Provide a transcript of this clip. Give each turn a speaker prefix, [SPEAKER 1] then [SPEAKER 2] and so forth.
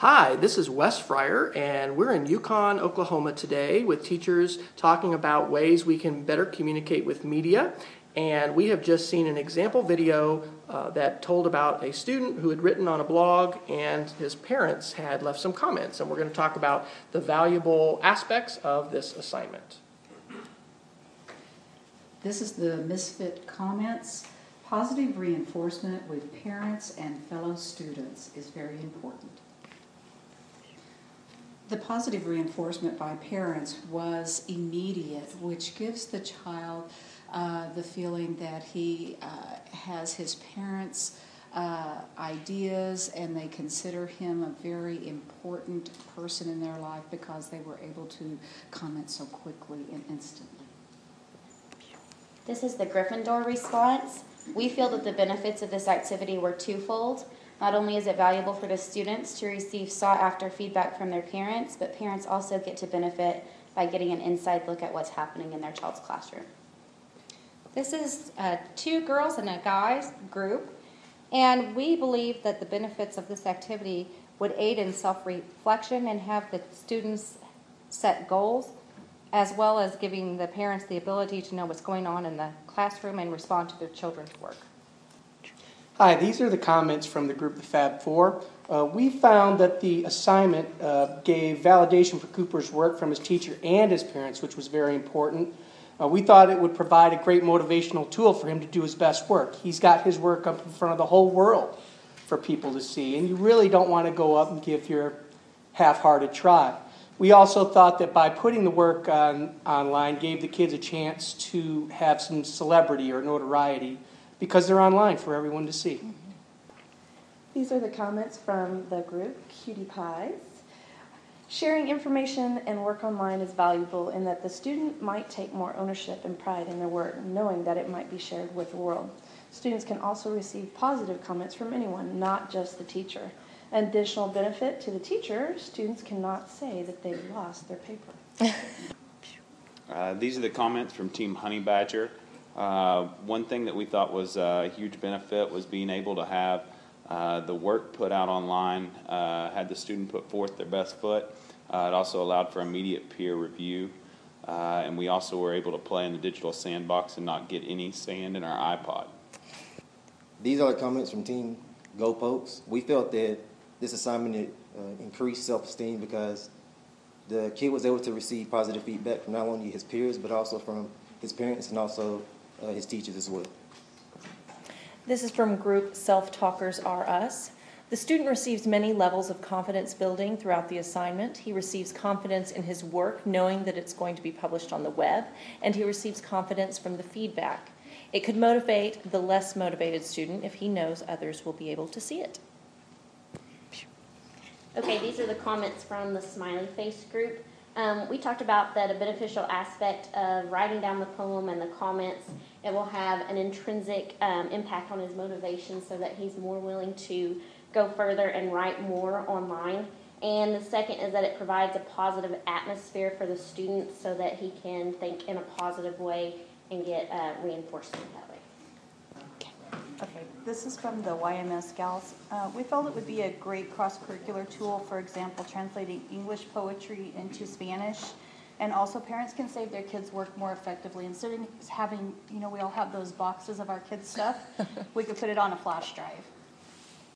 [SPEAKER 1] Hi, this is Wes Fryer, and we're in Yukon, Oklahoma today with teachers talking about ways we can better communicate with media. And we have just seen an example video uh, that told about a student who had written on a blog and his parents had left some comments. And we're going to talk about the valuable aspects of this assignment.
[SPEAKER 2] This is the Misfit Comments. Positive reinforcement with parents and fellow students is very important. The positive reinforcement by parents was immediate, which gives the child uh, the feeling that he uh, has his parents' uh, ideas and they consider him a very important person in their life because they were able to comment so quickly and instantly.
[SPEAKER 3] This is the Gryffindor response. We feel that the benefits of this activity were twofold. Not only is it valuable for the students to receive sought after feedback from their parents, but parents also get to benefit by getting an inside look at what's happening in their child's classroom.
[SPEAKER 4] This is uh, two girls and a guy's group, and we believe that the benefits of this activity would aid in self reflection and have the students set goals, as well as giving the parents the ability to know what's going on in the classroom and respond to their children's work.
[SPEAKER 1] Hi, these are the comments from the group, the Fab Four. Uh, we found that the assignment uh, gave validation for Cooper's work from his teacher and his parents, which was very important. Uh, we thought it would provide a great motivational tool for him to do his best work. He's got his work up in front of the whole world for people to see, and you really don't want to go up and give your half hearted try. We also thought that by putting the work on, online gave the kids a chance to have some celebrity or notoriety because they're online for everyone to see.
[SPEAKER 5] These are the comments from the group Cutie Pies. Sharing information and work online is valuable in that the student might take more ownership and pride in their work, knowing that it might be shared with the world. Students can also receive positive comments from anyone, not just the teacher. An additional benefit to the teacher, students cannot say that they lost their paper.
[SPEAKER 6] uh, these are the comments from Team Honey Badger. Uh, one thing that we thought was a huge benefit was being able to have uh, the work put out online, uh, had the student put forth their best foot. Uh, it also allowed for immediate peer review. Uh, and we also were able to play in the digital sandbox and not get any sand in our iPod.
[SPEAKER 7] These are the comments from Team Go Pokes. We felt that this assignment uh, increased self-esteem because the kid was able to receive positive feedback from not only his peers but also from his parents and also uh, his teachers as well.
[SPEAKER 8] This is from group Self Talkers Are Us. The student receives many levels of confidence building throughout the assignment. He receives confidence in his work, knowing that it's going to be published on the web, and he receives confidence from the feedback. It could motivate the less motivated student if he knows others will be able to see it.
[SPEAKER 3] Okay, these are the comments from the smiley face group. Um, we talked about that a beneficial aspect of writing down the poem and the comments, it will have an intrinsic um, impact on his motivation so that he's more willing to go further and write more online. And the second is that it provides a positive atmosphere for the students so that he can think in a positive way and get uh, reinforcement that way.
[SPEAKER 9] Okay, this is from the YMS Gals. Uh, we felt it would be a great cross-curricular tool, for example, translating English poetry into Spanish. And also parents can save their kids' work more effectively. Instead of having, you know, we all have those boxes of our kids' stuff, we could put it on a flash drive.